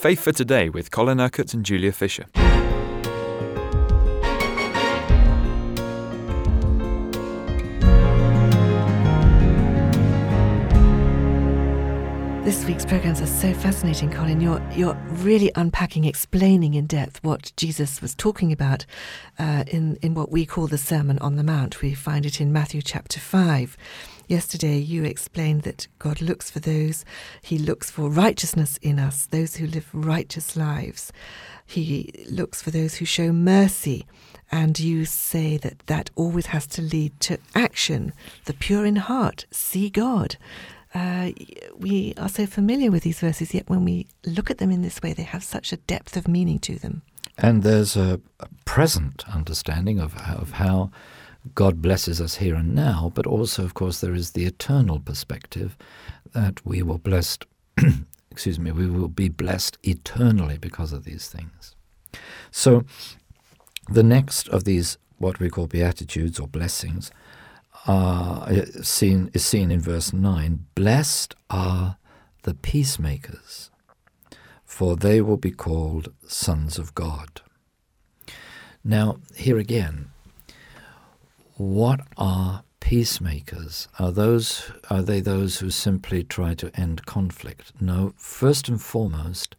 Faith for Today with Colin Urquhart and Julia Fisher. This week's programs are so fascinating, Colin. You're you're really unpacking, explaining in depth what Jesus was talking about uh, in in what we call the Sermon on the Mount. We find it in Matthew chapter five. Yesterday, you explained that God looks for those, He looks for righteousness in us, those who live righteous lives. He looks for those who show mercy. And you say that that always has to lead to action. The pure in heart see God uh, we are so familiar with these verses, yet when we look at them in this way, they have such a depth of meaning to them. And there's a, a present understanding of, of how God blesses us here and now, but also, of course, there is the eternal perspective that we will blessed, excuse me, we will be blessed eternally because of these things. So, the next of these, what we call beatitudes or blessings, uh, are seen, is seen in verse 9 Blessed are the peacemakers, for they will be called sons of God. Now, here again, what are peacemakers? Are those are they those who simply try to end conflict? No, first and foremost,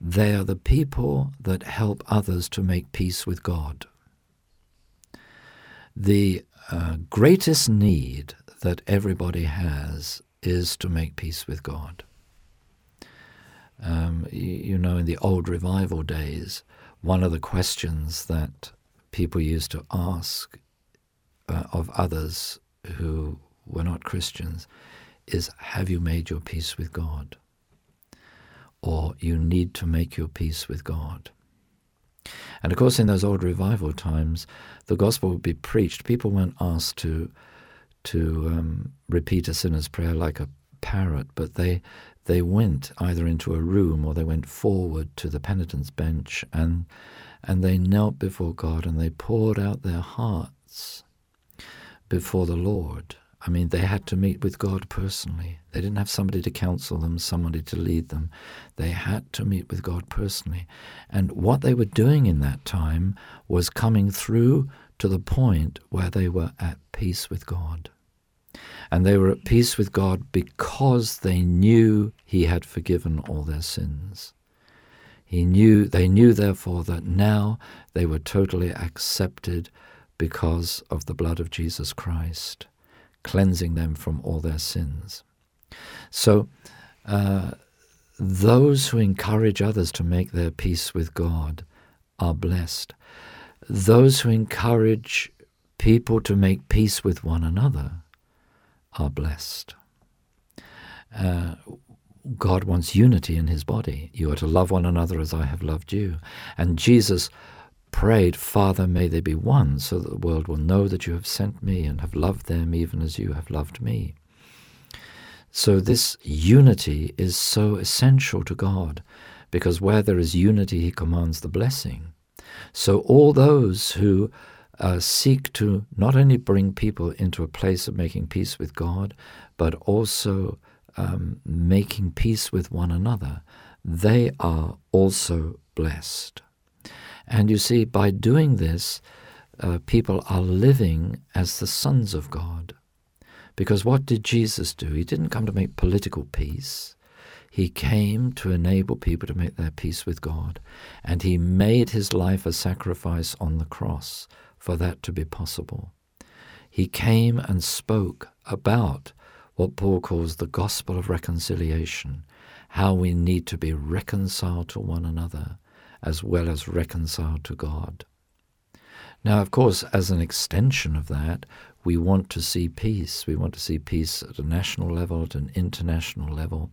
they are the people that help others to make peace with God. The uh, greatest need that everybody has is to make peace with God. Um, you, you know, in the old revival days, one of the questions that people used to ask uh, of others who were not Christians is Have you made your peace with God? Or you need to make your peace with God. And of course, in those old revival times, the gospel would be preached. People weren't asked to to um, repeat a sinner's prayer like a parrot, but they they went either into a room or they went forward to the penitent's bench and and they knelt before God and they poured out their hearts before the Lord. I mean, they had to meet with God personally. They didn't have somebody to counsel them, somebody to lead them. They had to meet with God personally. And what they were doing in that time was coming through to the point where they were at peace with God. And they were at peace with God because they knew He had forgiven all their sins. He knew, they knew, therefore, that now they were totally accepted because of the blood of Jesus Christ cleansing them from all their sins. So, uh, those who encourage others to make their peace with God are blessed. Those who encourage people to make peace with one another are blessed. Uh, God wants unity in his body. You are to love one another as I have loved you. And Jesus prayed, Father, may they be one, so that the world will know that you have sent me and have loved them even as you have loved me. So, this unity is so essential to God, because where there is unity, He commands the blessing. So, all those who uh, seek to not only bring people into a place of making peace with God, but also um, making peace with one another, they are also blessed. And you see, by doing this, uh, people are living as the sons of God. Because what did Jesus do? He didn't come to make political peace. He came to enable people to make their peace with God. And he made his life a sacrifice on the cross for that to be possible. He came and spoke about what Paul calls the gospel of reconciliation, how we need to be reconciled to one another as well as reconciled to God. Now, of course, as an extension of that, we want to see peace. We want to see peace at a national level, at an international level.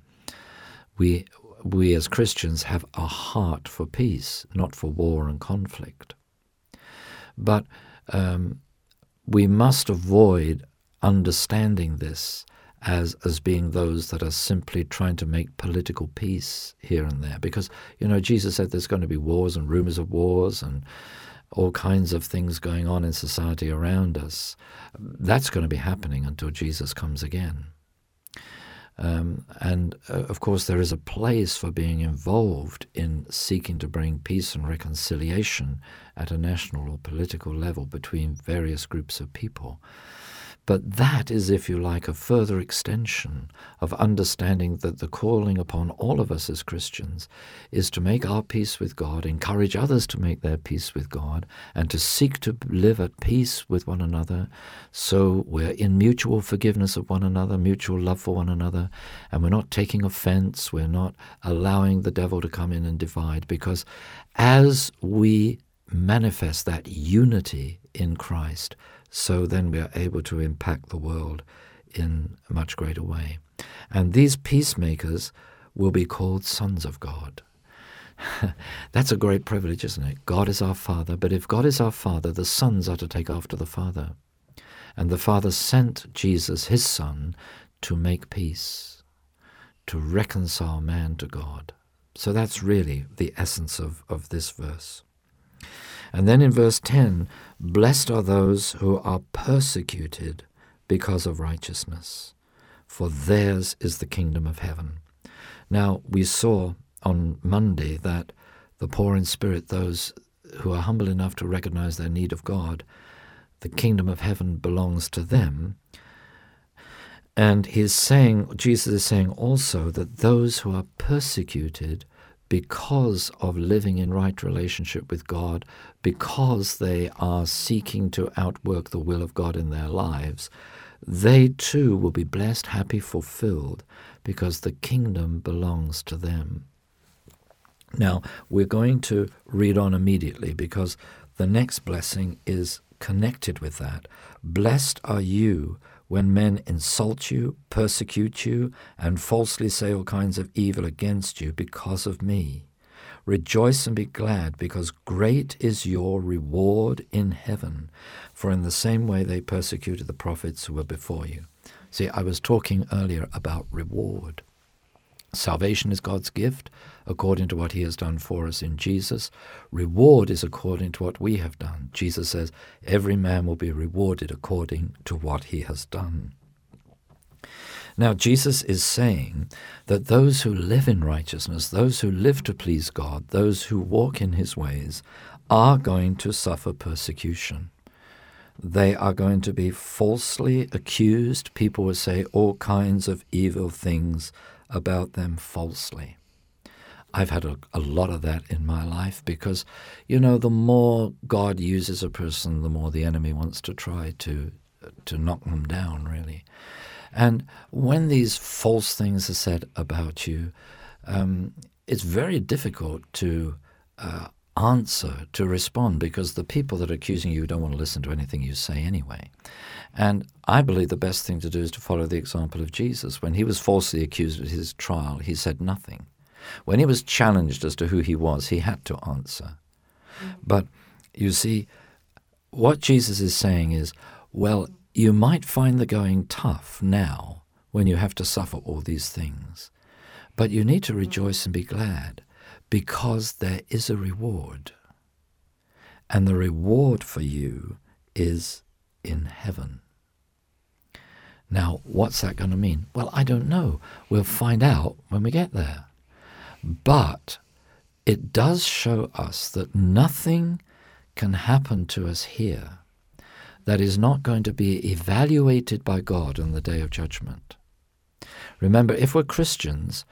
We, we as Christians have a heart for peace, not for war and conflict. But um, we must avoid understanding this as as being those that are simply trying to make political peace here and there. Because you know Jesus said there's going to be wars and rumors of wars and all kinds of things going on in society around us. That's going to be happening until Jesus comes again. Um, and uh, of course, there is a place for being involved in seeking to bring peace and reconciliation at a national or political level between various groups of people. But that is, if you like, a further extension of understanding that the calling upon all of us as Christians is to make our peace with God, encourage others to make their peace with God, and to seek to live at peace with one another. So we're in mutual forgiveness of one another, mutual love for one another, and we're not taking offense, we're not allowing the devil to come in and divide, because as we manifest that unity in Christ, so then we are able to impact the world in a much greater way. And these peacemakers will be called sons of God. That's a great privilege, isn't it? God is our Father, but if God is our Father, the sons are to take after the Father. And the Father sent Jesus, his Son, to make peace, to reconcile man to God. So that's really the essence of, of this verse. And then in verse 10, blessed are those who are persecuted because of righteousness, for theirs is the kingdom of heaven. Now, we saw on Monday that the poor in spirit, those who are humble enough to recognize their need of God, the kingdom of heaven belongs to them. And he's saying, Jesus is saying also that those who are persecuted because of living in right relationship with God, because they are seeking to outwork the will of God in their lives, they too will be blessed, happy, fulfilled, because the kingdom belongs to them. Now, we're going to read on immediately because the next blessing is connected with that. Blessed are you when men insult you, persecute you, and falsely say all kinds of evil against you because of me. Rejoice and be glad, because great is your reward in heaven. For in the same way they persecuted the prophets who were before you. See, I was talking earlier about reward. Salvation is God's gift according to what He has done for us in Jesus. Reward is according to what we have done. Jesus says, Every man will be rewarded according to what he has done. Now, Jesus is saying that those who live in righteousness, those who live to please God, those who walk in His ways, are going to suffer persecution. They are going to be falsely accused. People will say all kinds of evil things about them falsely. I've had a, a, lot of that in my life because, you know, the more God uses a person, the more the enemy wants to try to to knock them down, really. And when these false things are said about you, um, it's very difficult to uh, answer, to respond, because the people that are accusing you don't want to listen to anything you say anyway. And I believe the best thing to do is to follow the example of Jesus. When he was falsely accused at his trial, he said nothing. When he was challenged as to who he was, he had to answer. But you see, what Jesus is saying is, well, you might find the going tough now when you have to suffer all these things, but you need to rejoice and be glad because there is a reward. And the reward for you is in heaven. Now, what's that going to mean? Well, I don't know. We'll find out when we get there. But it does show us that nothing can happen to us here that is not going to be evaluated by God on the day of judgment. Remember, if we're Christians,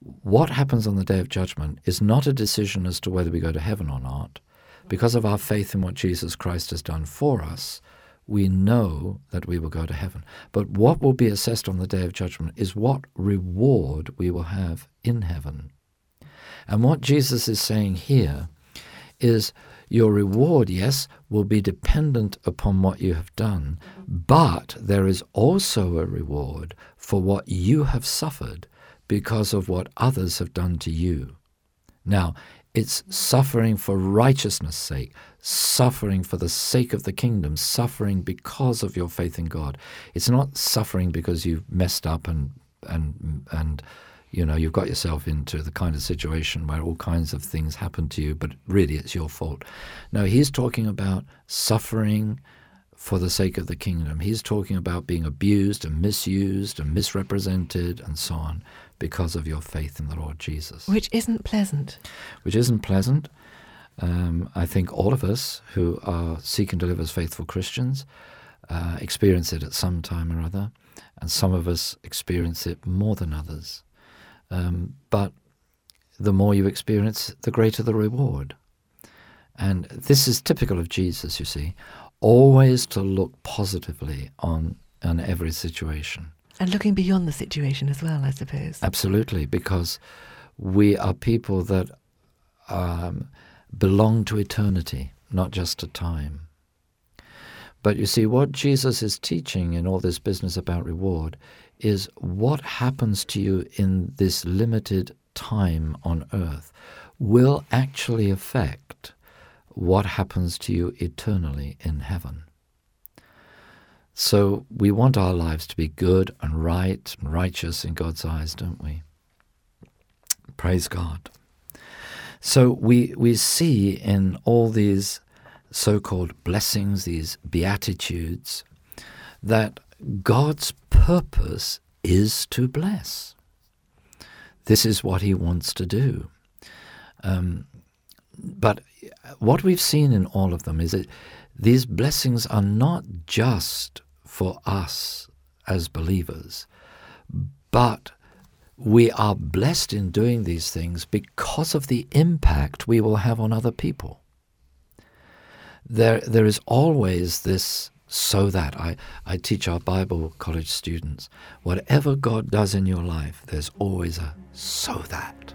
what happens on the day of judgment is not a decision as to whether we go to heaven or not. Because of our faith in what Jesus Christ has done for us, we know that we will go to heaven. But what will be assessed on the day of judgment is what reward we will have in heaven. And what Jesus is saying here is your reward, yes, will be dependent upon what you have done, but there is also a reward for what you have suffered because of what others have done to you. Now, it's suffering for righteousness' sake, suffering for the sake of the kingdom, suffering because of your faith in God. It's not suffering because you've messed up and and and you know you've got yourself into the kind of situation where all kinds of things happen to you, but really it's your fault. No, he's talking about suffering for the sake of the kingdom. He's talking about being abused and misused and misrepresented and so on because of your faith in the Lord Jesus. Which isn't pleasant. Which isn't pleasant. Um, I think all of us who are seeking to live as faithful Christians uh, experience it at some time or other, and some of us experience it more than others. Um, but the more you experience, the greater the reward. And this is typical of Jesus, you see, always to look positively on, on every situation. And looking beyond the situation as well, I suppose. Absolutely, because we are people that um, belong to eternity, not just to time. But you see, what Jesus is teaching in all this business about reward is what happens to you in this limited time on earth will actually affect what happens to you eternally in heaven. So we want our lives to be good and right and righteous in God's eyes, don't we? Praise God. So we, we see in all these so called blessings, these beatitudes, that God's purpose is to bless. This is what He wants to do. Um, but what we've seen in all of them is that these blessings are not just for us as believers, but we are blessed in doing these things because of the impact we will have on other people. There, there is always this so that. I, I teach our Bible college students whatever God does in your life, there's always a so that.